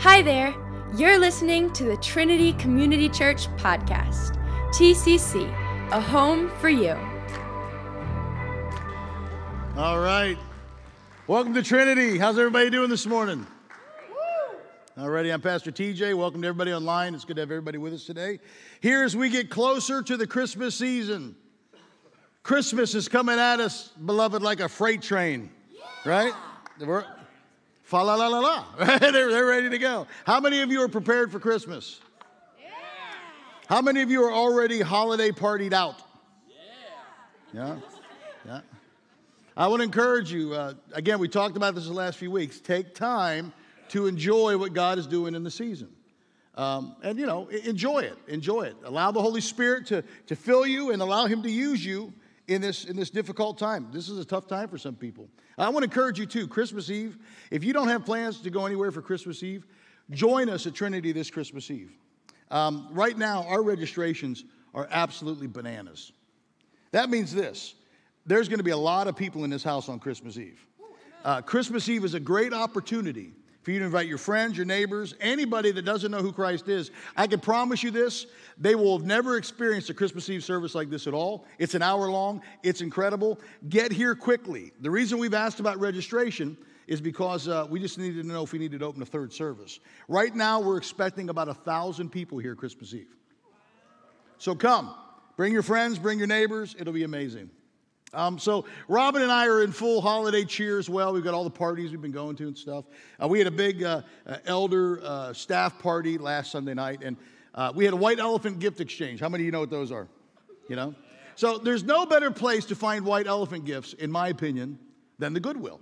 Hi there. You're listening to the Trinity Community Church podcast. TCC, a home for you. All right. Welcome to Trinity. How's everybody doing this morning? Alrighty, I'm Pastor TJ. Welcome to everybody online. It's good to have everybody with us today. Here as we get closer to the Christmas season. Christmas is coming at us, beloved, like a freight train, right? We're, fa la la la la. they're, they're ready to go. How many of you are prepared for Christmas? How many of you are already holiday partied out? Yeah. Yeah. I would encourage you, uh, again, we talked about this the last few weeks. Take time to enjoy what God is doing in the season. Um, and, you know, enjoy it. Enjoy it. Allow the Holy Spirit to, to fill you and allow Him to use you in this, in this difficult time. This is a tough time for some people. I want to encourage you too. Christmas Eve, if you don't have plans to go anywhere for Christmas Eve, join us at Trinity this Christmas Eve. Um, right now, our registrations are absolutely bananas. That means this there's going to be a lot of people in this house on Christmas Eve. Uh, Christmas Eve is a great opportunity for you to invite your friends, your neighbors, anybody that doesn't know who Christ is. I can promise you this they will have never experienced a Christmas Eve service like this at all. It's an hour long, it's incredible. Get here quickly. The reason we've asked about registration is because uh, we just needed to know if we needed to open a third service. Right now, we're expecting about a thousand people here Christmas Eve. So come, bring your friends, bring your neighbors, it'll be amazing. Um, so Robin and I are in full holiday cheer as well. We've got all the parties we've been going to and stuff. Uh, we had a big uh, uh, elder uh, staff party last Sunday night, and uh, we had a white elephant gift exchange. How many of you know what those are? You know? So there's no better place to find white elephant gifts, in my opinion, than the Goodwill.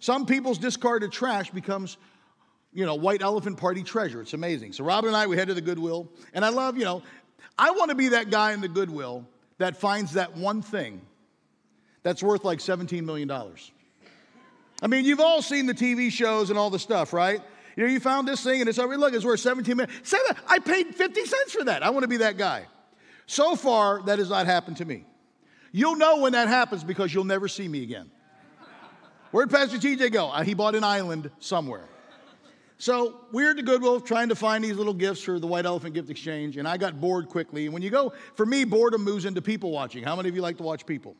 Some people's discarded trash becomes, you know, white elephant party treasure. It's amazing. So Robin and I, we head to the Goodwill, and I love, you know, I want to be that guy in the Goodwill that finds that one thing that's worth like $17 million. I mean, you've all seen the TV shows and all the stuff, right? You know, you found this thing and it's over, look, it's worth 17 million. Seven, I paid 50 cents for that. I want to be that guy. So far, that has not happened to me. You'll know when that happens because you'll never see me again. Where'd Pastor TJ go? Uh, he bought an island somewhere. So we're at the Goodwill trying to find these little gifts for the White Elephant Gift Exchange, and I got bored quickly. And when you go, for me, boredom moves into people watching. How many of you like to watch people?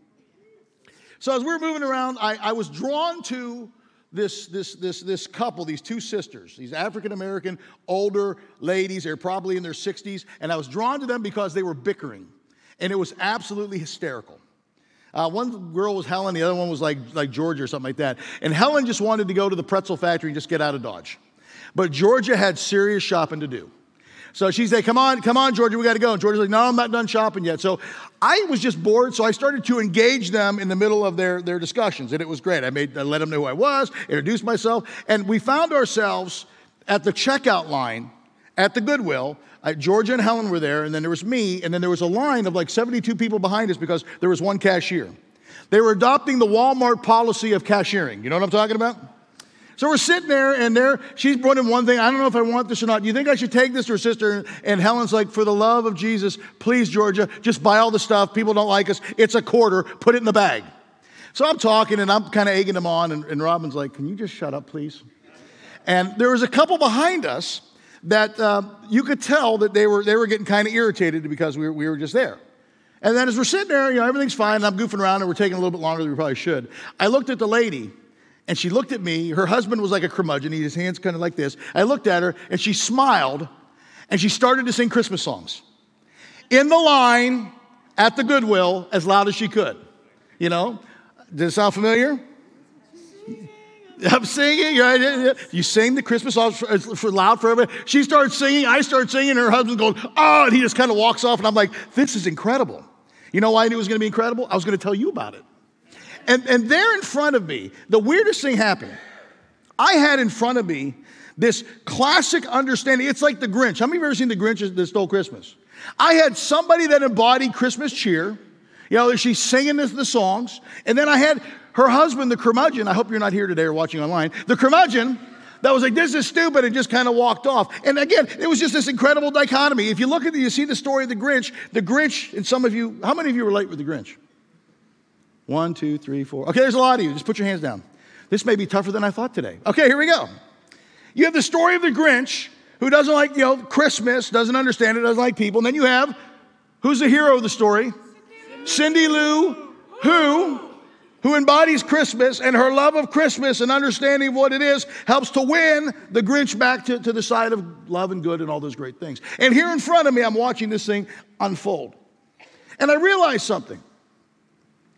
So as we were moving around, I, I was drawn to this, this, this, this couple, these two sisters, these African American older ladies. They're probably in their 60s, and I was drawn to them because they were bickering, and it was absolutely hysterical. Uh, one girl was Helen, the other one was like, like Georgia or something like that. And Helen just wanted to go to the pretzel factory and just get out of Dodge. But Georgia had serious shopping to do. So she said, Come on, come on, Georgia, we got to go. And Georgia's like, No, I'm not done shopping yet. So I was just bored, so I started to engage them in the middle of their, their discussions, and it was great. I, made, I let them know who I was, introduced myself, and we found ourselves at the checkout line at the Goodwill. Uh, Georgia and Helen were there, and then there was me, and then there was a line of like 72 people behind us because there was one cashier. They were adopting the Walmart policy of cashiering. You know what I'm talking about? So we're sitting there, and there she's brought in one thing. I don't know if I want this or not. Do you think I should take this to her sister? And Helen's like, for the love of Jesus, please, Georgia, just buy all the stuff. People don't like us. It's a quarter. Put it in the bag. So I'm talking, and I'm kind of egging them on, and, and Robin's like, can you just shut up, please? And there was a couple behind us that uh, you could tell that they were, they were getting kind of irritated because we were, we were just there. And then as we're sitting there, you know, everything's fine, and I'm goofing around, and we're taking a little bit longer than we probably should. I looked at the lady, and she looked at me. Her husband was like a curmudgeon. He had his hands kind of like this. I looked at her and she smiled and she started to sing Christmas songs in the line at the Goodwill as loud as she could. You know, does it sound familiar? I'm singing. Right? You sing the Christmas songs for, for, loud for everybody. She starts singing. I start singing. Her husband goes, oh, and he just kind of walks off. And I'm like, this is incredible. You know why I knew it was going to be incredible? I was going to tell you about it. And, and there in front of me, the weirdest thing happened. I had in front of me this classic understanding. It's like the Grinch. How many of you ever seen the Grinch that stole Christmas? I had somebody that embodied Christmas cheer. You know, she's singing the, the songs. And then I had her husband, the curmudgeon. I hope you're not here today or watching online. The curmudgeon that was like, this is stupid, and just kind of walked off. And again, it was just this incredible dichotomy. If you look at it, you see the story of the Grinch, the Grinch, and some of you, how many of you relate with the Grinch? One, two, three, four. Okay, there's a lot of you. Just put your hands down. This may be tougher than I thought today. Okay, here we go. You have the story of the Grinch, who doesn't like, you know, Christmas, doesn't understand it, doesn't like people. And then you have, who's the hero of the story? Cindy Lou, who who embodies Christmas and her love of Christmas and understanding of what it is helps to win the Grinch back to, to the side of love and good and all those great things. And here in front of me, I'm watching this thing unfold. And I realize something.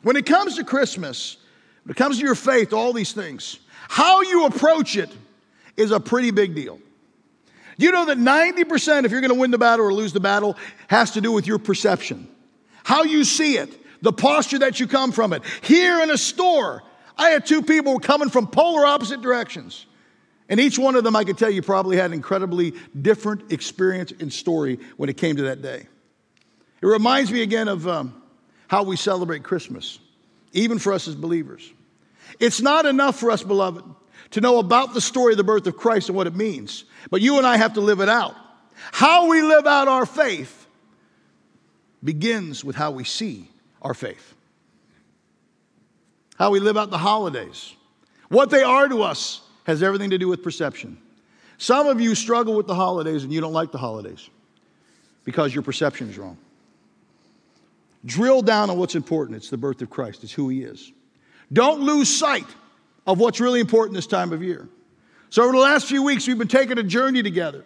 When it comes to Christmas, when it comes to your faith, all these things, how you approach it is a pretty big deal. You know that 90%, if you're going to win the battle or lose the battle, has to do with your perception, how you see it the posture that you come from it. Here in a store, I had two people coming from polar opposite directions. And each one of them, I could tell you, probably had an incredibly different experience and story when it came to that day. It reminds me again of um, how we celebrate Christmas, even for us as believers. It's not enough for us, beloved, to know about the story of the birth of Christ and what it means, but you and I have to live it out. How we live out our faith begins with how we see our faith. How we live out the holidays. What they are to us has everything to do with perception. Some of you struggle with the holidays and you don't like the holidays because your perception is wrong. Drill down on what's important. It's the birth of Christ, it's who He is. Don't lose sight of what's really important this time of year. So, over the last few weeks, we've been taking a journey together,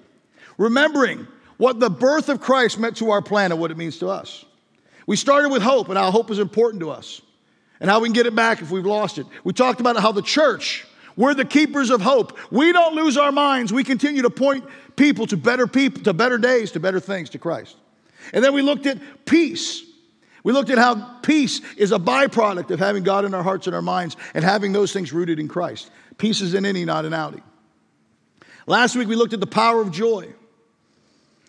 remembering what the birth of Christ meant to our planet, what it means to us. We started with hope and how hope is important to us and how we can get it back if we've lost it. We talked about how the church, we're the keepers of hope. We don't lose our minds. We continue to point people to better people, to better days, to better things, to Christ. And then we looked at peace. We looked at how peace is a byproduct of having God in our hearts and our minds and having those things rooted in Christ. Peace is an innie, not an outie. Last week we looked at the power of joy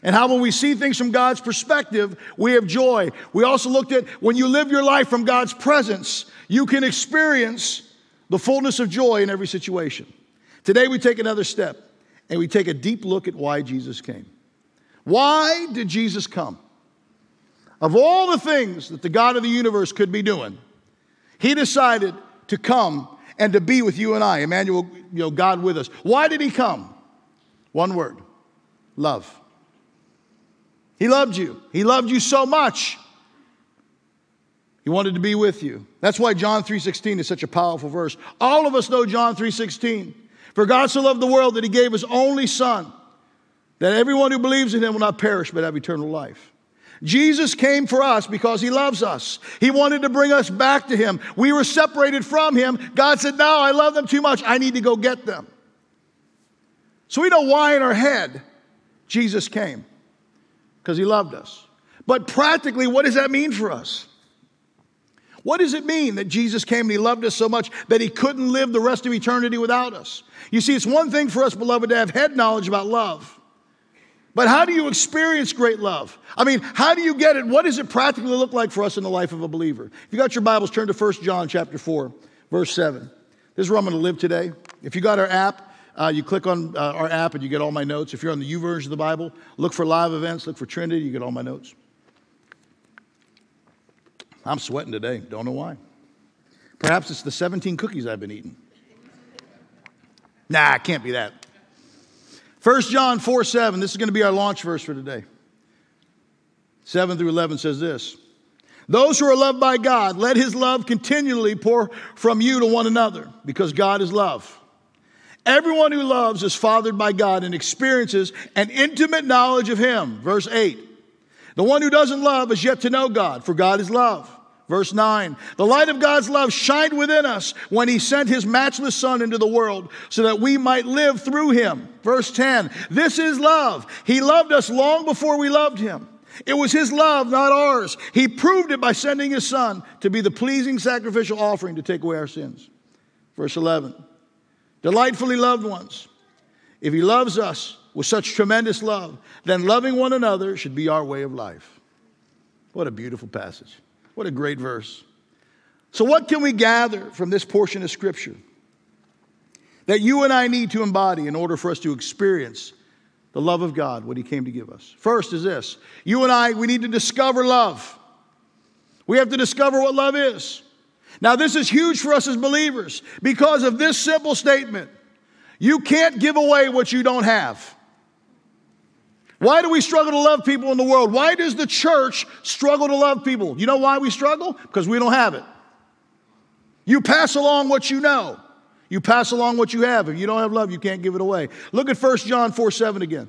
and how when we see things from God's perspective, we have joy. We also looked at when you live your life from God's presence, you can experience the fullness of joy in every situation. Today we take another step and we take a deep look at why Jesus came. Why did Jesus come? Of all the things that the God of the universe could be doing, he decided to come and to be with you and I, Emmanuel, you know, God with us. Why did he come? One word love. He loved you. He loved you so much. He wanted to be with you. That's why John 3:16 is such a powerful verse. All of us know John 3:16. For God so loved the world that he gave his only son that everyone who believes in him will not perish but have eternal life. Jesus came for us because he loves us. He wanted to bring us back to him. We were separated from him. God said, "No, I love them too much. I need to go get them." So we know why in our head Jesus came because he loved us. But practically, what does that mean for us? What does it mean that Jesus came and he loved us so much that he couldn't live the rest of eternity without us? You see, it's one thing for us, beloved, to have head knowledge about love. But how do you experience great love? I mean, how do you get it? What does it practically look like for us in the life of a believer? If you got your Bibles, turn to 1 John chapter 4, verse 7. This is where I'm going to live today. If you got our app, uh, you click on uh, our app and you get all my notes. If you're on the YouVersion of the Bible, look for live events, look for Trinity, you get all my notes. I'm sweating today, don't know why. Perhaps it's the 17 cookies I've been eating. Nah, it can't be that. 1 John 4 7, this is going to be our launch verse for today. 7 through 11 says this Those who are loved by God, let his love continually pour from you to one another, because God is love. Everyone who loves is fathered by God and experiences an intimate knowledge of Him. Verse 8. The one who doesn't love is yet to know God, for God is love. Verse 9, the light of God's love shined within us when he sent his matchless Son into the world so that we might live through him. Verse 10, this is love. He loved us long before we loved him. It was his love, not ours. He proved it by sending his Son to be the pleasing sacrificial offering to take away our sins. Verse 11, delightfully loved ones. If He loves us with such tremendous love, then loving one another should be our way of life. What a beautiful passage. What a great verse. So, what can we gather from this portion of Scripture that you and I need to embody in order for us to experience the love of God, what He came to give us? First is this you and I, we need to discover love. We have to discover what love is. Now, this is huge for us as believers because of this simple statement You can't give away what you don't have. Why do we struggle to love people in the world? Why does the church struggle to love people? You know why we struggle? Because we don't have it. You pass along what you know. You pass along what you have. If you don't have love, you can't give it away. Look at 1 John 4 7 again.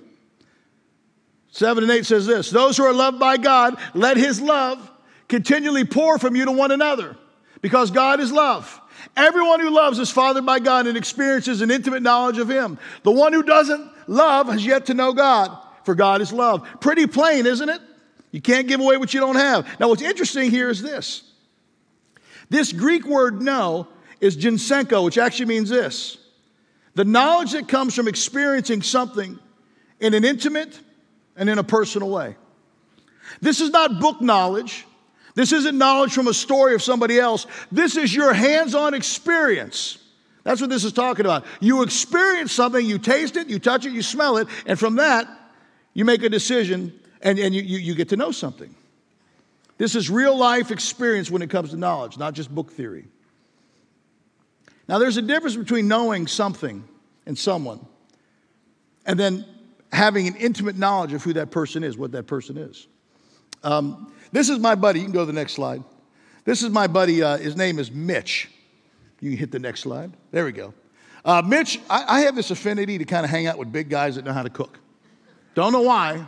7 and 8 says this Those who are loved by God, let his love continually pour from you to one another, because God is love. Everyone who loves is fathered by God and experiences an intimate knowledge of him. The one who doesn't love has yet to know God, for God is love. Pretty plain, isn't it? You can't give away what you don't have. Now, what's interesting here is this this Greek word know is ginosko, which actually means this the knowledge that comes from experiencing something in an intimate and in a personal way. This is not book knowledge. This isn't knowledge from a story of somebody else. This is your hands on experience. That's what this is talking about. You experience something, you taste it, you touch it, you smell it, and from that, you make a decision and, and you, you, you get to know something. This is real life experience when it comes to knowledge, not just book theory. Now, there's a difference between knowing something and someone and then having an intimate knowledge of who that person is, what that person is. Um, this is my buddy. You can go to the next slide. This is my buddy. Uh, his name is Mitch. You can hit the next slide. There we go. Uh, Mitch, I, I have this affinity to kind of hang out with big guys that know how to cook. Don't know why.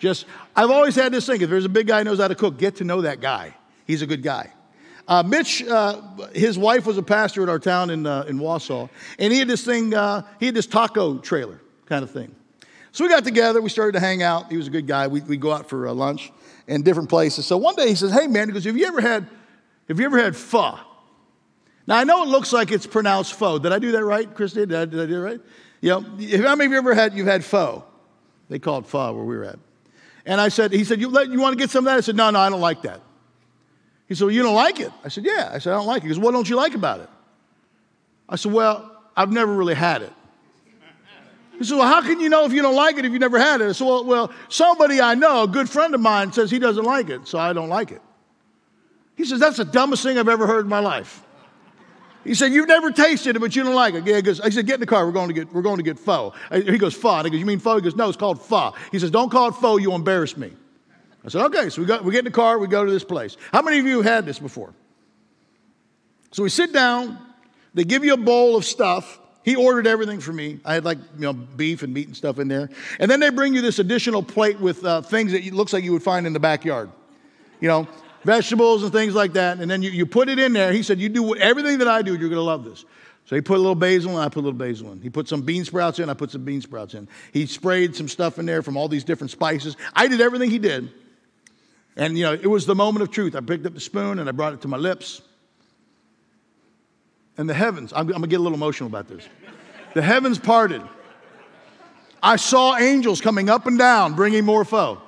Just, I've always had this thing if there's a big guy who knows how to cook, get to know that guy. He's a good guy. Uh, Mitch, uh, his wife was a pastor at our town in, uh, in Wausau, and he had this thing, uh, he had this taco trailer kind of thing. So we got together, we started to hang out. He was a good guy. We, we go out for uh, lunch in different places. So one day he says, Hey man, he goes, Have you ever had, have you ever had pho? Now I know it looks like it's pronounced pho. Did I do that right, Christy? Did I, did I do it right? You know, how many of you ever had, you've had pho? They call it pho where we were at. And I said, he said, you, you want to get some of that? I said, no, no, I don't like that. He said, well, you don't like it? I said, yeah. I said, I don't like it. He goes, what don't you like about it? I said, well, I've never really had it. He said, well, how can you know if you don't like it if you never had it? I said, well, well, somebody I know, a good friend of mine, says he doesn't like it, so I don't like it. He says, that's the dumbest thing I've ever heard in my life. He said, You've never tasted it, but you don't like it. Yeah, he goes, I said, Get in the car. We're going to get, we're going to get pho. He goes, Pho. And I go, You mean pho? He goes, No, it's called pho. He says, Don't call it pho. You'll embarrass me. I said, Okay. So we, got, we get in the car. We go to this place. How many of you have had this before? So we sit down. They give you a bowl of stuff. He ordered everything for me. I had like you know beef and meat and stuff in there. And then they bring you this additional plate with uh, things that looks like you would find in the backyard. You know, vegetables and things like that. And then you, you put it in there. He said, You do everything that I do, you're going to love this. So he put a little basil in, I put a little basil in. He put some bean sprouts in, I put some bean sprouts in. He sprayed some stuff in there from all these different spices. I did everything he did. And, you know, it was the moment of truth. I picked up the spoon and I brought it to my lips. And the heavens, I'm, I'm going to get a little emotional about this. The heavens parted. I saw angels coming up and down bringing more pho.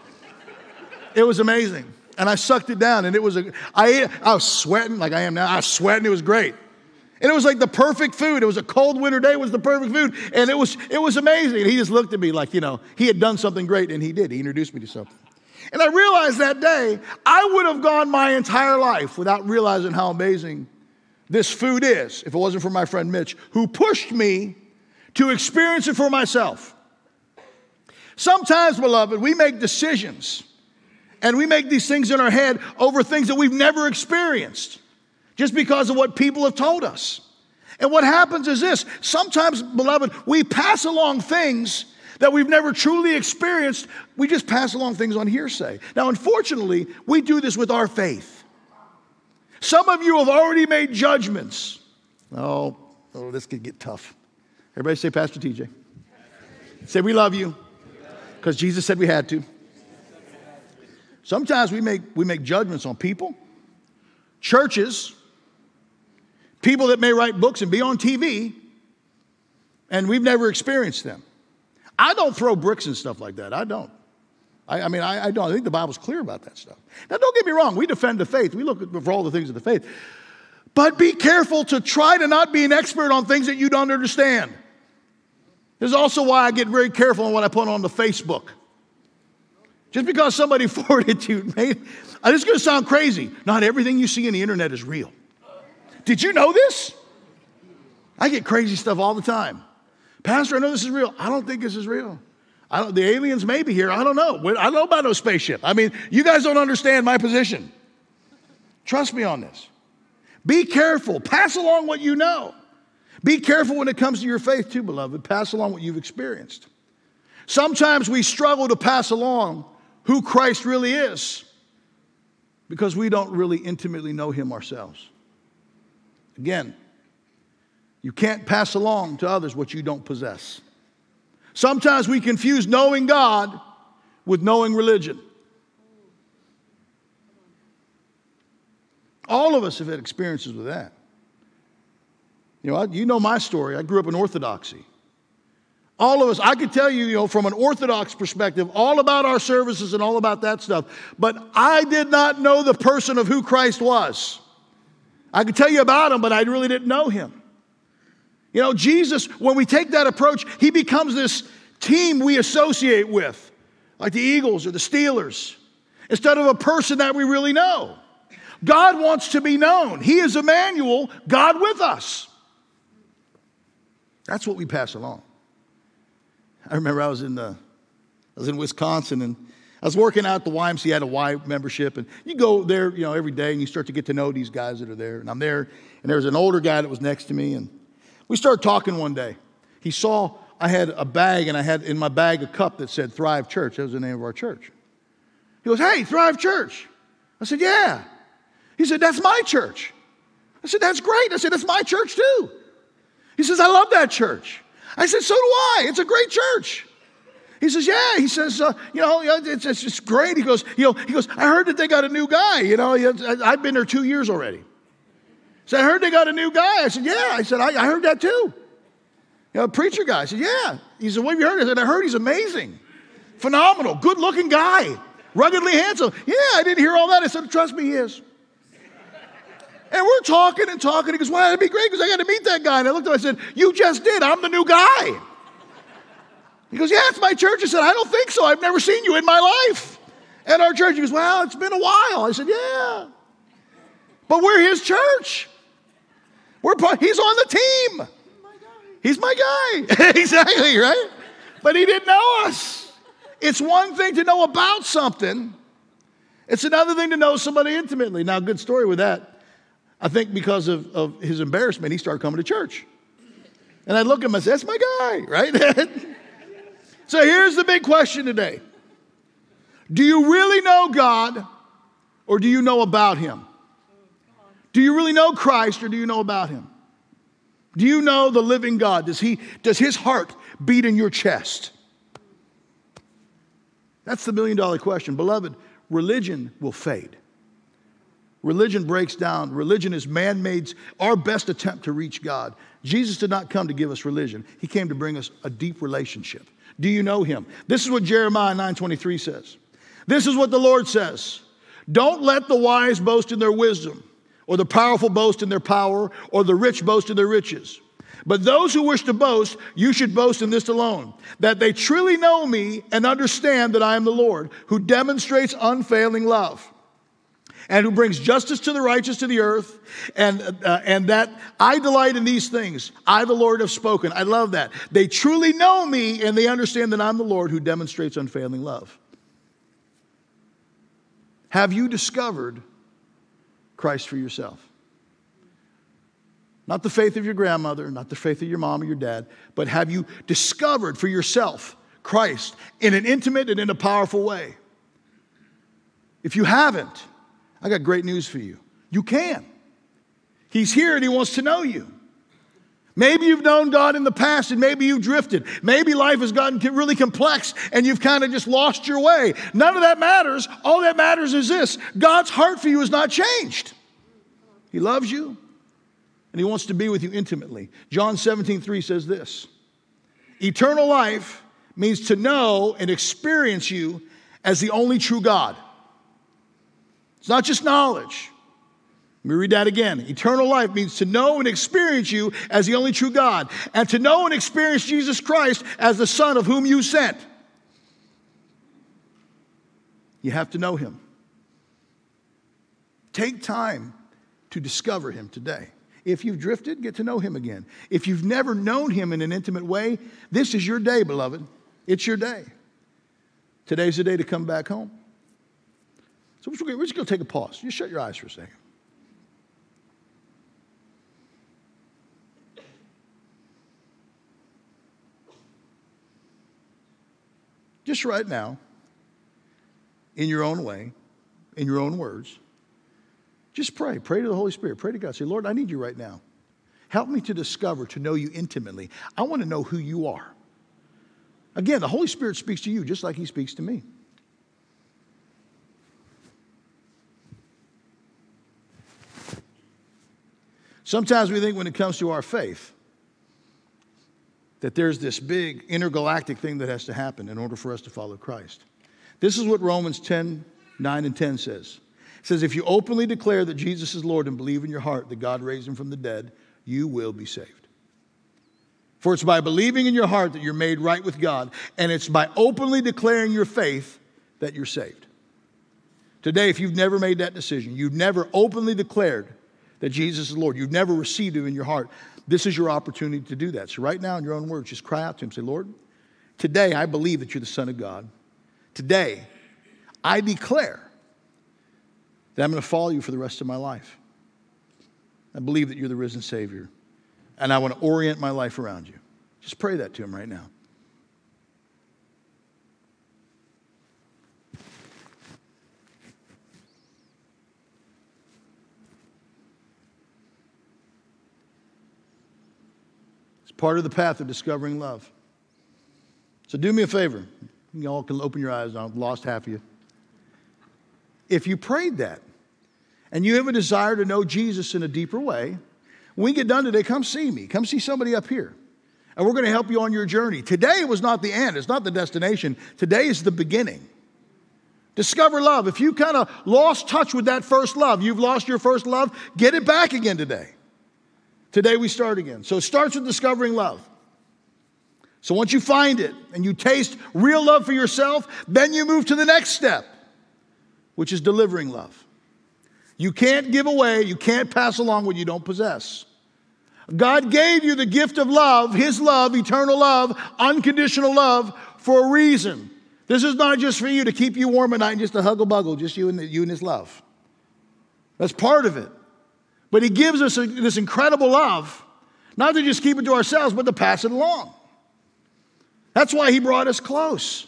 It was amazing and I sucked it down, and it was a, I, I was sweating like I am now. I was sweating, it was great. And it was like the perfect food. It was a cold winter day, it was the perfect food. And it was, it was amazing. And he just looked at me like, you know, he had done something great, and he did. He introduced me to something. And I realized that day, I would have gone my entire life without realizing how amazing this food is if it wasn't for my friend Mitch, who pushed me to experience it for myself. Sometimes, beloved, we make decisions and we make these things in our head over things that we've never experienced just because of what people have told us. And what happens is this sometimes, beloved, we pass along things that we've never truly experienced. We just pass along things on hearsay. Now, unfortunately, we do this with our faith. Some of you have already made judgments. Oh, oh this could get tough. Everybody say, Pastor TJ. Say, we love you because Jesus said we had to. Sometimes we make, we make judgments on people, churches, people that may write books and be on TV, and we've never experienced them. I don't throw bricks and stuff like that. I don't. I, I mean, I, I, don't. I think the Bible's clear about that stuff. Now, don't get me wrong. We defend the faith. We look for all the things of the faith. But be careful to try to not be an expert on things that you don't understand. This is also why I get very careful on what I put on the Facebook. Just because somebody forwarded you, uh, this is going to sound crazy. Not everything you see on the internet is real. Did you know this? I get crazy stuff all the time. Pastor, I know this is real. I don't think this is real. I don't, the aliens may be here. I don't know. I don't know about no spaceship. I mean, you guys don't understand my position. Trust me on this. Be careful. Pass along what you know. Be careful when it comes to your faith, too, beloved. Pass along what you've experienced. Sometimes we struggle to pass along who Christ really is because we don't really intimately know him ourselves. Again, you can't pass along to others what you don't possess. Sometimes we confuse knowing God with knowing religion. All of us have had experiences with that. You know, I, you know my story. I grew up in Orthodoxy. All of us, I could tell you, you know, from an Orthodox perspective, all about our services and all about that stuff. But I did not know the person of who Christ was. I could tell you about him, but I really didn't know him. You know, Jesus, when we take that approach, he becomes this team we associate with, like the Eagles or the Steelers, instead of a person that we really know. God wants to be known. He is Emmanuel, God with us. That's what we pass along. I remember I was in the, I was in Wisconsin and I was working out the YMCA had a Y membership, and you go there, you know, every day, and you start to get to know these guys that are there. And I'm there, and there was an older guy that was next to me, and we started talking one day. He saw I had a bag, and I had in my bag a cup that said Thrive Church. That was the name of our church. He goes, "Hey, Thrive Church." I said, "Yeah." He said, "That's my church." I said, "That's great." I said, "That's my church too." He says, "I love that church." I said, So do I. It's a great church. He says, Yeah. He says, uh, You know, it's, it's just great. He goes, you know, he goes, I heard that they got a new guy. You know, I've been there two years already. So I heard they got a new guy. I said, Yeah. I said, I, I heard that too. You know, a preacher guy. I said, Yeah. He said, What have you heard? I said, I heard he's amazing, phenomenal, good looking guy, ruggedly handsome. Yeah, I didn't hear all that. I said, Trust me, he is. And we're talking and talking. He goes, Well, that'd be great because I got to meet that guy. And I looked at him, I said, You just did. I'm the new guy. He goes, Yeah, it's my church. I said, I don't think so. I've never seen you in my life at our church. He goes, Well, it's been a while. I said, Yeah. But we're his church. We're he's on the team. He's my guy. exactly, right? But he didn't know us. It's one thing to know about something, it's another thing to know somebody intimately. Now, good story with that. I think because of, of his embarrassment, he started coming to church. And I look at him and say, That's my guy, right? so here's the big question today Do you really know God or do you know about him? Do you really know Christ or do you know about him? Do you know the living God? Does, he, does his heart beat in your chest? That's the million dollar question. Beloved, religion will fade. Religion breaks down. Religion is man made, our best attempt to reach God. Jesus did not come to give us religion, He came to bring us a deep relationship. Do you know Him? This is what Jeremiah 9:23 says. This is what the Lord says Don't let the wise boast in their wisdom, or the powerful boast in their power, or the rich boast in their riches. But those who wish to boast, you should boast in this alone that they truly know me and understand that I am the Lord, who demonstrates unfailing love and who brings justice to the righteous to the earth, and, uh, and that I delight in these things. I, the Lord, have spoken. I love that. They truly know me and they understand that I'm the Lord who demonstrates unfailing love. Have you discovered Christ for yourself? Not the faith of your grandmother, not the faith of your mom or your dad, but have you discovered for yourself Christ in an intimate and in a powerful way? If you haven't, I got great news for you. You can. He's here and He wants to know you. Maybe you've known God in the past and maybe you've drifted. Maybe life has gotten really complex and you've kind of just lost your way. None of that matters. All that matters is this God's heart for you has not changed. He loves you and He wants to be with you intimately. John 17, 3 says this Eternal life means to know and experience you as the only true God. It's not just knowledge. Let me read that again. Eternal life means to know and experience you as the only true God, and to know and experience Jesus Christ as the Son of whom you sent. You have to know him. Take time to discover him today. If you've drifted, get to know him again. If you've never known him in an intimate way, this is your day, beloved. It's your day. Today's the day to come back home. So we're just going to take a pause. You shut your eyes for a second. Just right now, in your own way, in your own words, just pray. Pray to the Holy Spirit. Pray to God. Say, Lord, I need you right now. Help me to discover, to know you intimately. I want to know who you are. Again, the Holy Spirit speaks to you just like He speaks to me. Sometimes we think when it comes to our faith that there's this big intergalactic thing that has to happen in order for us to follow Christ. This is what Romans 10 9 and 10 says. It says, If you openly declare that Jesus is Lord and believe in your heart that God raised him from the dead, you will be saved. For it's by believing in your heart that you're made right with God, and it's by openly declaring your faith that you're saved. Today, if you've never made that decision, you've never openly declared that Jesus is Lord, you've never received him in your heart, this is your opportunity to do that. So, right now, in your own words, just cry out to him. Say, Lord, today I believe that you're the Son of God. Today, I declare that I'm going to follow you for the rest of my life. I believe that you're the risen Savior, and I want to orient my life around you. Just pray that to Him right now. Part of the path of discovering love. So do me a favor. You all can open your eyes. I've lost half of you. If you prayed that and you have a desire to know Jesus in a deeper way, when we get done today, come see me. Come see somebody up here. And we're going to help you on your journey. Today was not the end, it's not the destination. Today is the beginning. Discover love. If you kind of lost touch with that first love, you've lost your first love, get it back again today. Today we start again. So it starts with discovering love. So once you find it and you taste real love for yourself, then you move to the next step which is delivering love. You can't give away, you can't pass along what you don't possess. God gave you the gift of love, His love, eternal love, unconditional love, for a reason. This is not just for you to keep you warm at night and just to huggle buggle, just you and, the, you and His love. That's part of it. But He gives us this incredible love, not to just keep it to ourselves, but to pass it along. That's why He brought us close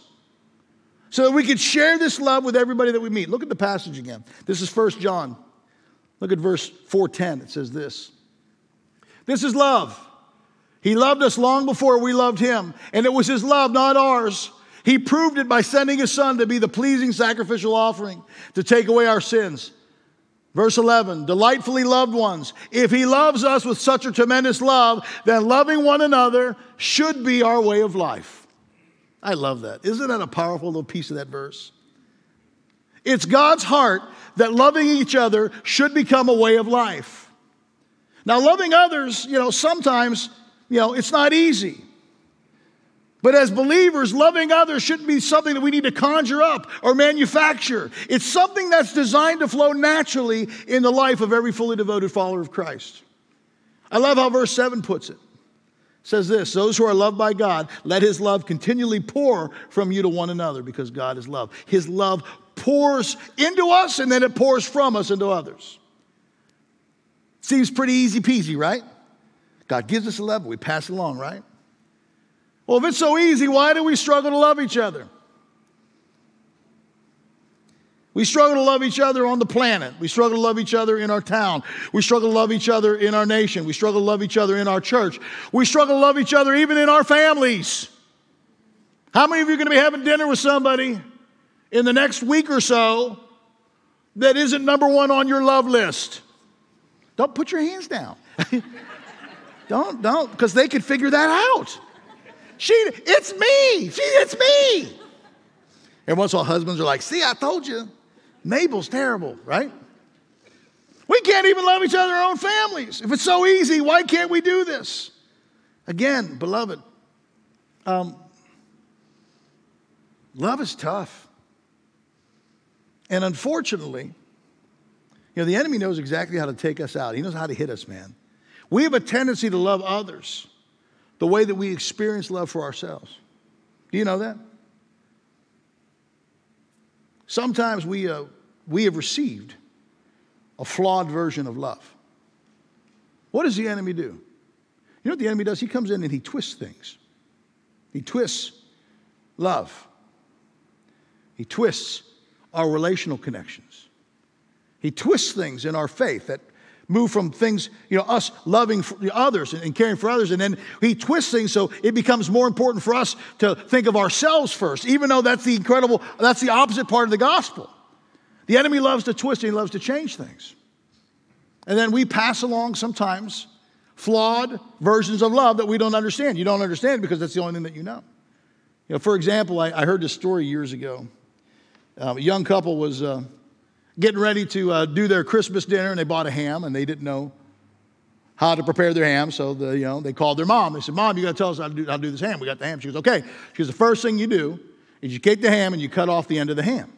so that we could share this love with everybody that we meet. Look at the passage again. This is First John. Look at verse 410. It says this. This is love. He loved us long before we loved him, and it was his love, not ours. He proved it by sending his son to be the pleasing sacrificial offering to take away our sins. Verse 11, delightfully loved ones. If he loves us with such a tremendous love, then loving one another should be our way of life. I love that. Isn't that a powerful little piece of that verse? It's God's heart that loving each other should become a way of life. Now, loving others, you know, sometimes, you know, it's not easy. But as believers, loving others shouldn't be something that we need to conjure up or manufacture. It's something that's designed to flow naturally in the life of every fully devoted follower of Christ. I love how verse 7 puts it says this those who are loved by God, let his love continually pour from you to one another because God is love. His love pours into us and then it pours from us into others. Seems pretty easy peasy, right? God gives us a love, we pass it along, right? Well, if it's so easy, why do we struggle to love each other? We struggle to love each other on the planet. We struggle to love each other in our town. We struggle to love each other in our nation. We struggle to love each other in our church. We struggle to love each other even in our families. How many of you are going to be having dinner with somebody in the next week or so that isn't number one on your love list? Don't put your hands down. don't, don't, because they could figure that out. She, it's me. She, it's me. And once in a while, husbands are like, see, I told you. Mabel's terrible, right? We can't even love each other our own families. If it's so easy, why can't we do this? Again, beloved, um, love is tough. And unfortunately, you know, the enemy knows exactly how to take us out. He knows how to hit us, man. We have a tendency to love others the way that we experience love for ourselves. Do you know that? Sometimes we, uh, we have received a flawed version of love. What does the enemy do? You know what the enemy does? He comes in and he twists things. He twists love. He twists our relational connections. He twists things in our faith that move from things, you know, us loving others and caring for others, and then he twists things so it becomes more important for us to think of ourselves first, even though that's the incredible, that's the opposite part of the gospel. The enemy loves to twist and he loves to change things. And then we pass along sometimes flawed versions of love that we don't understand. You don't understand because that's the only thing that you know. You know, for example, I, I heard this story years ago. Um, a young couple was uh, getting ready to uh, do their Christmas dinner, and they bought a ham, and they didn't know how to prepare their ham. So the, you know, they called their mom. They said, "Mom, you got to tell us how to, do, how to do this ham. We got the ham." She goes, "Okay." She goes, "The first thing you do is you take the ham and you cut off the end of the ham,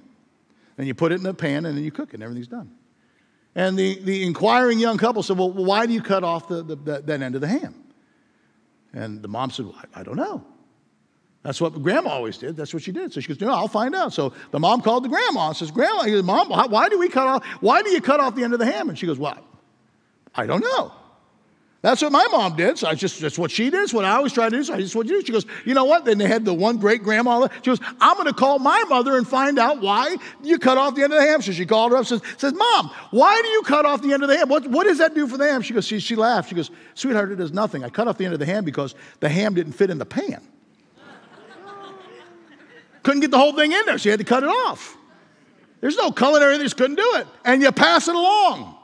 and you put it in a pan, and then you cook it, and everything's done." And the, the inquiring young couple said, "Well, why do you cut off the, the, that end of the ham?" And the mom said, well, I, I don't know." That's what grandma always did. That's what she did. So she goes, no, I'll find out. So the mom called the grandma and says, Grandma, goes, Mom, why do we cut off, why do you cut off the end of the ham? And she goes, Well, I don't know. That's what my mom did. So I just, that's what she did. It's what I always try to do. So I just what you do. She goes, you know what? Then they had the one great grandma. She goes, I'm going to call my mother and find out why you cut off the end of the ham. So she called her up, says, says, Mom, why do you cut off the end of the ham? What, what does that do for the ham? She goes, she, she laughed. She goes, sweetheart, it does nothing. I cut off the end of the ham because the ham didn't fit in the pan. Couldn't get the whole thing in there, so you had to cut it off. There's no culinary that just couldn't do it. And you pass it along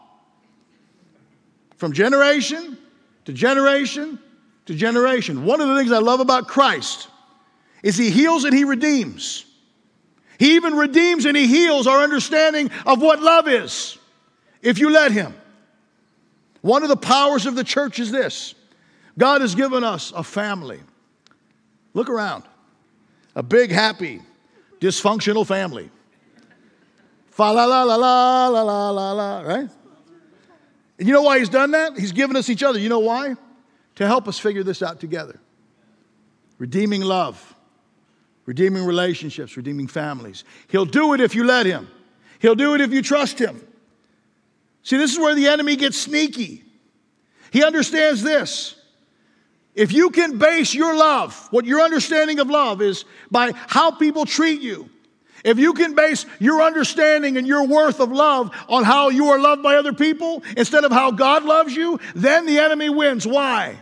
from generation to generation to generation. One of the things I love about Christ is he heals and he redeems. He even redeems and he heals our understanding of what love is if you let him. One of the powers of the church is this God has given us a family. Look around a big, happy, dysfunctional family. Fa la la la la la la la la, right? And you know why he's done that? He's given us each other. You know why? To help us figure this out together. Redeeming love, redeeming relationships, redeeming families. He'll do it if you let him, he'll do it if you trust him. See, this is where the enemy gets sneaky. He understands this. If you can base your love, what your understanding of love is by how people treat you, if you can base your understanding and your worth of love on how you are loved by other people instead of how God loves you, then the enemy wins. Why?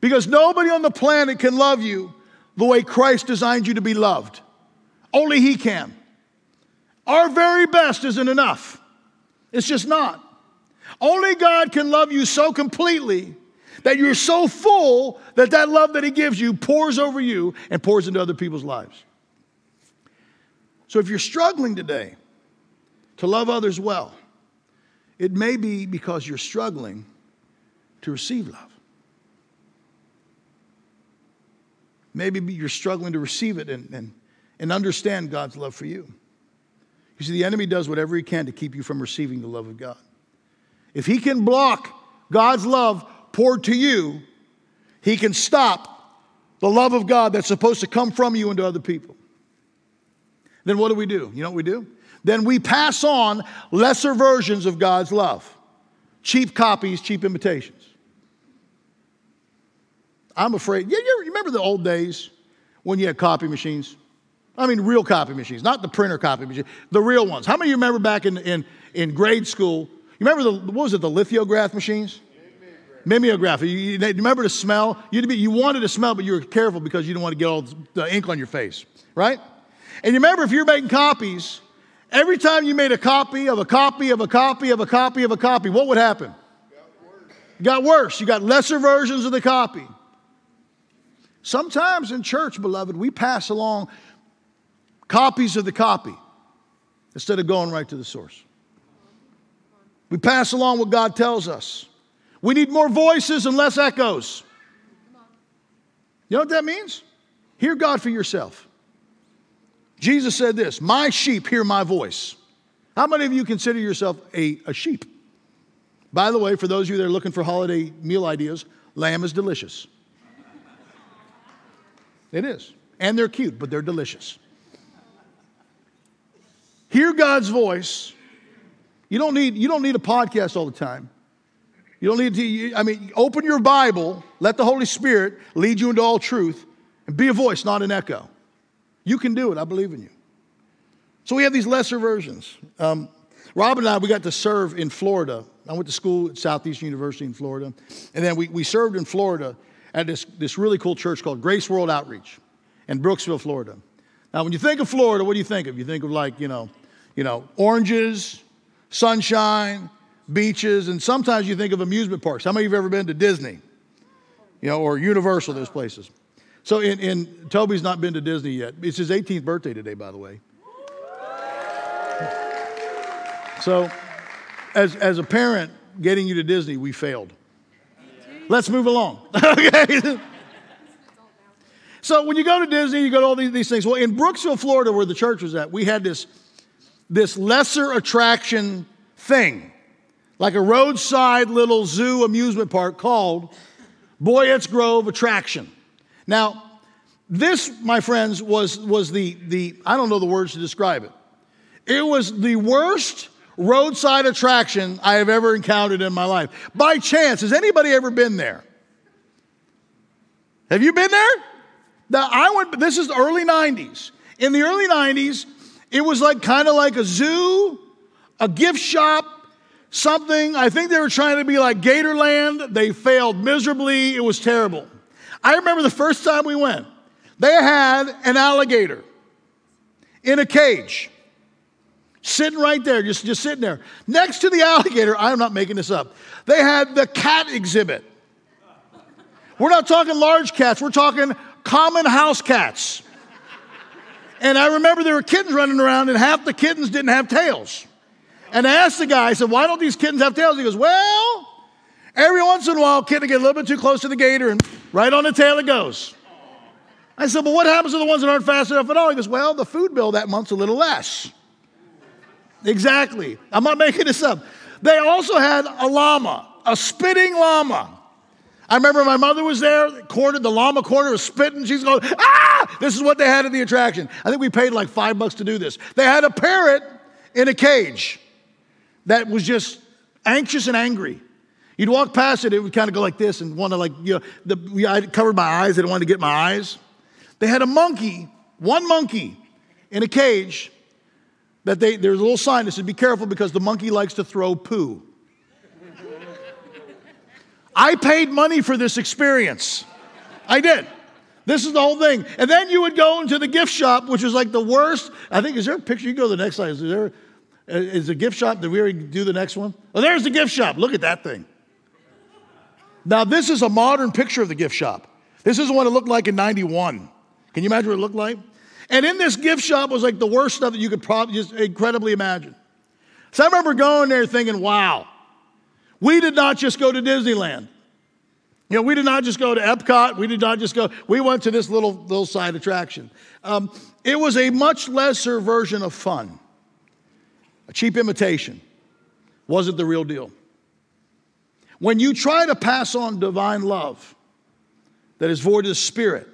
Because nobody on the planet can love you the way Christ designed you to be loved. Only He can. Our very best isn't enough. It's just not. Only God can love you so completely that you're so full that that love that He gives you pours over you and pours into other people's lives. So if you're struggling today to love others well, it may be because you're struggling to receive love. Maybe you're struggling to receive it and, and, and understand God's love for you. You see, the enemy does whatever he can to keep you from receiving the love of God. If he can block God's love poured to you, he can stop the love of God that's supposed to come from you into other people. Then what do we do? You know what we do? Then we pass on lesser versions of God's love cheap copies, cheap imitations. I'm afraid. Yeah, you remember the old days when you had copy machines? I mean, real copy machines, not the printer copy machine, the real ones. How many of you remember back in, in, in grade school? You remember the, what was it, the lithograph machines? Mimeograph. You, you, remember the smell? You, you wanted to smell, but you were careful because you didn't want to get all the ink on your face, right? And remember if you're making copies, every time you made a copy of a copy of a copy of a copy of a copy, what would happen? Got got worse. You got lesser versions of the copy. Sometimes in church, beloved, we pass along copies of the copy instead of going right to the source. We pass along what God tells us. We need more voices and less echoes. You know what that means? Hear God for yourself. Jesus said this My sheep hear my voice. How many of you consider yourself a, a sheep? By the way, for those of you that are looking for holiday meal ideas, lamb is delicious. It is. And they're cute, but they're delicious. Hear God's voice. You don't need, you don't need a podcast all the time. You don't need to, I mean, open your Bible, let the Holy Spirit lead you into all truth, and be a voice, not an echo. You can do it. I believe in you. So we have these lesser versions. Um, and I, we got to serve in Florida. I went to school at Southeastern University in Florida. And then we, we served in Florida at this, this really cool church called Grace World Outreach in Brooksville, Florida. Now, when you think of Florida, what do you think of? You think of like, you know, you know, oranges, sunshine, beaches, and sometimes you think of amusement parks. How many of you have ever been to Disney? You know, or Universal, those places. So in, in Toby's not been to Disney yet. It's his 18th birthday today, by the way. So, as, as a parent, getting you to Disney, we failed. Let's move along. okay. So when you go to Disney, you go to all these, these things. Well, in Brooksville, Florida, where the church was at, we had this, this lesser attraction thing, like a roadside little zoo amusement park called Boyett's Grove Attraction. Now, this, my friends, was, was the, the, I don't know the words to describe it. It was the worst roadside attraction I have ever encountered in my life. By chance, has anybody ever been there? Have you been there? Now, I went, this is the early 90s. In the early 90s, it was like kind of like a zoo, a gift shop, something. I think they were trying to be like Gatorland. They failed miserably. It was terrible. I remember the first time we went, they had an alligator in a cage sitting right there, just, just sitting there. Next to the alligator, I'm not making this up, they had the cat exhibit. We're not talking large cats, we're talking common house cats. And I remember there were kittens running around, and half the kittens didn't have tails. And I asked the guy, I said, Why don't these kittens have tails? He goes, Well, every once in a while, kitten get a little bit too close to the gator, and right on the tail it goes. I said, Well, what happens to the ones that aren't fast enough at all? He goes, Well, the food bill that month's a little less. Exactly. I'm not making this up. They also had a llama, a spitting llama. I remember my mother was there, cornered, the llama corner was spitting. She's going, ah! This is what they had at the attraction. I think we paid like five bucks to do this. They had a parrot in a cage that was just anxious and angry. You'd walk past it, it would kind of go like this and want to like, you know, the, I covered my eyes, I didn't want to get my eyes. They had a monkey, one monkey in a cage that they, there's a little sign that said, be careful because the monkey likes to throw poo. I paid money for this experience. I did. This is the whole thing. And then you would go into the gift shop, which was like the worst. I think, is there a picture? You go to the next slide. Is there, is the gift shop? Did we already do the next one? Oh, there's the gift shop. Look at that thing. Now, this is a modern picture of the gift shop. This is what it looked like in 91. Can you imagine what it looked like? And in this gift shop was like the worst stuff that you could probably just incredibly imagine. So I remember going there thinking, wow, we did not just go to Disneyland. You know, we did not just go to Epcot. We did not just go, we went to this little, little side attraction. Um, it was a much lesser version of fun, a cheap imitation. Wasn't the real deal. When you try to pass on divine love that is void of Spirit,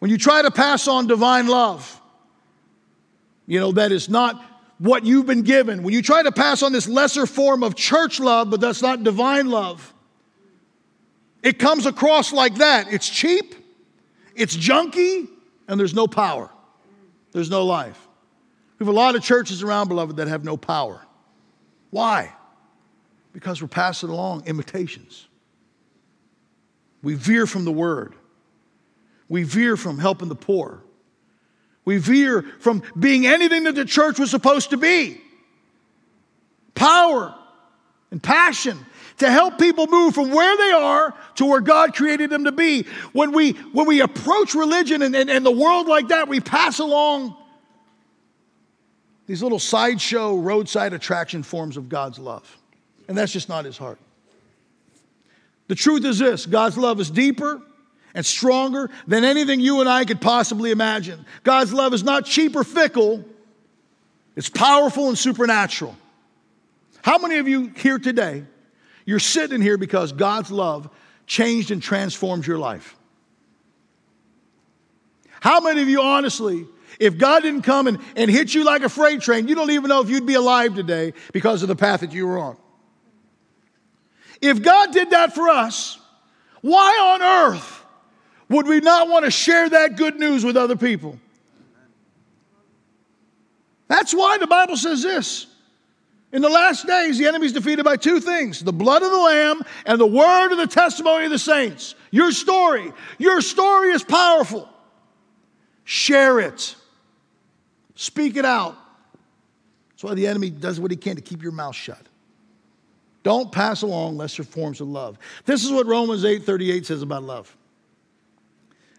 when you try to pass on divine love, you know, that is not what you've been given. When you try to pass on this lesser form of church love, but that's not divine love, it comes across like that. It's cheap, it's junky, and there's no power. There's no life. We have a lot of churches around, beloved, that have no power. Why? Because we're passing along imitations. We veer from the word. We veer from helping the poor. We veer from being anything that the church was supposed to be power and passion to help people move from where they are to where God created them to be. When we, when we approach religion and, and, and the world like that, we pass along these little sideshow, roadside attraction forms of God's love. And that's just not his heart. The truth is this God's love is deeper, and stronger than anything you and I could possibly imagine. God's love is not cheap or fickle, it's powerful and supernatural. How many of you here today, you're sitting here because God's love changed and transformed your life? How many of you, honestly, if God didn't come and, and hit you like a freight train, you don't even know if you'd be alive today because of the path that you were on? If God did that for us, why on earth would we not want to share that good news with other people? That's why the Bible says this. In the last days, the enemy is defeated by two things the blood of the Lamb and the word of the testimony of the saints. Your story, your story is powerful. Share it, speak it out. That's why the enemy does what he can to keep your mouth shut. Don't pass along lesser forms of love. This is what Romans 8 38 says about love.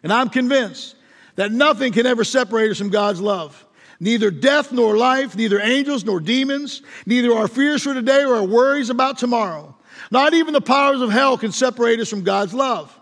And I'm convinced that nothing can ever separate us from God's love. Neither death nor life, neither angels nor demons, neither our fears for today or our worries about tomorrow. Not even the powers of hell can separate us from God's love.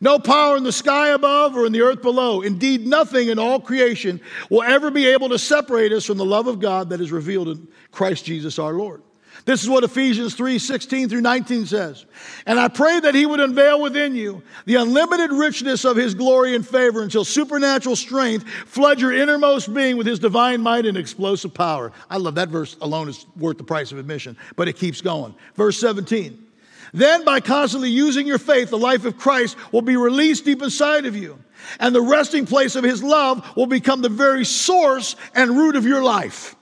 No power in the sky above or in the earth below. Indeed, nothing in all creation will ever be able to separate us from the love of God that is revealed in Christ Jesus our Lord. This is what Ephesians 3 16 through 19 says. And I pray that he would unveil within you the unlimited richness of his glory and favor until supernatural strength flood your innermost being with his divine might and explosive power. I love that verse alone is worth the price of admission, but it keeps going. Verse 17. Then, by constantly using your faith, the life of Christ will be released deep inside of you. And the resting place of his love will become the very source and root of your life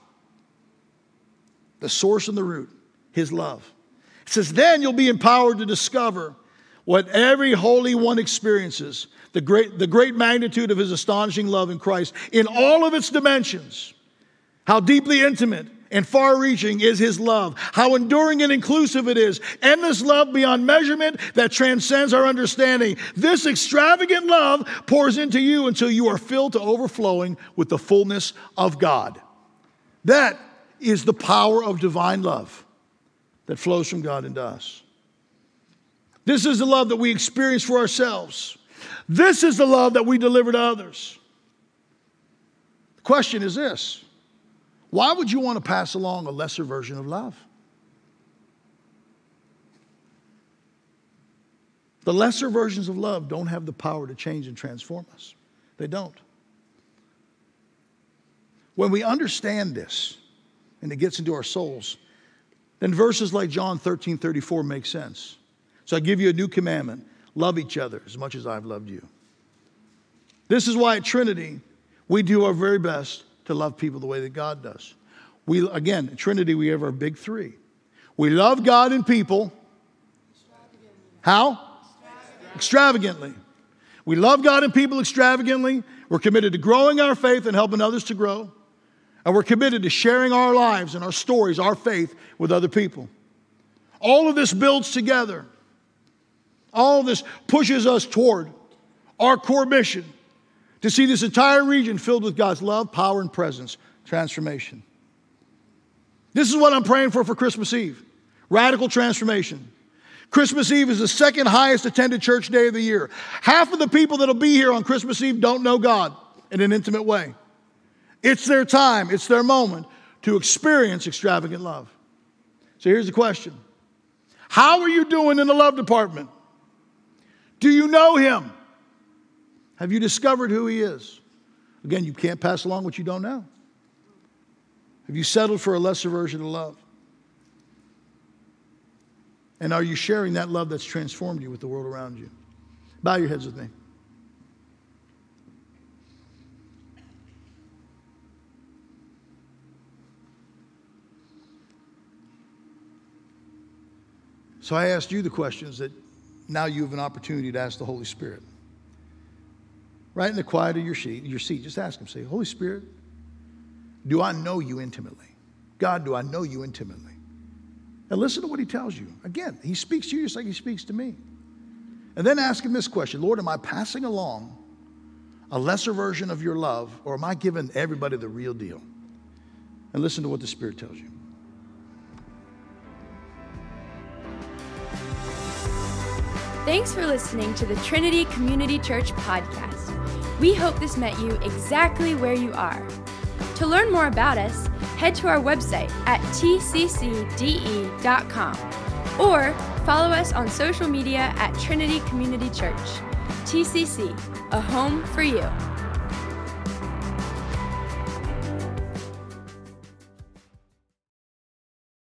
the source and the root, his love. It says, then you'll be empowered to discover what every holy one experiences the great, the great magnitude of his astonishing love in Christ in all of its dimensions. How deeply intimate and far reaching is his love. How enduring and inclusive it is. Endless love beyond measurement that transcends our understanding. This extravagant love pours into you until you are filled to overflowing with the fullness of God. That is the power of divine love that flows from God into us. This is the love that we experience for ourselves. This is the love that we deliver to others. The question is this why would you want to pass along a lesser version of love? The lesser versions of love don't have the power to change and transform us. They don't. When we understand this, and it gets into our souls, then verses like John 13 34 make sense. So I give you a new commandment love each other as much as I've loved you. This is why at Trinity, we do our very best to love people the way that God does. We, again, Trinity, we have our big three. We love God and people. How? Extravagantly. extravagantly. We love God and people extravagantly. We're committed to growing our faith and helping others to grow. And we're committed to sharing our lives and our stories, our faith with other people. All of this builds together. All of this pushes us toward our core mission to see this entire region filled with God's love, power, and presence, transformation. This is what I'm praying for for Christmas Eve radical transformation. Christmas Eve is the second highest attended church day of the year. Half of the people that'll be here on Christmas Eve don't know God in an intimate way. It's their time, it's their moment to experience extravagant love. So here's the question How are you doing in the love department? Do you know Him? Have you discovered who He is? Again, you can't pass along what you don't know. Have you settled for a lesser version of love? And are you sharing that love that's transformed you with the world around you? Bow your heads with me. So I asked you the questions that now you have an opportunity to ask the Holy Spirit. Right in the quiet of your seat, your seat, just ask him, say, Holy Spirit, do I know you intimately? God, do I know you intimately? And listen to what he tells you. Again, he speaks to you just like he speaks to me. And then ask him this question Lord, am I passing along a lesser version of your love, or am I giving everybody the real deal? And listen to what the Spirit tells you. Thanks for listening to the Trinity Community Church podcast. We hope this met you exactly where you are. To learn more about us, head to our website at tccde.com or follow us on social media at Trinity Community Church. TCC, a home for you.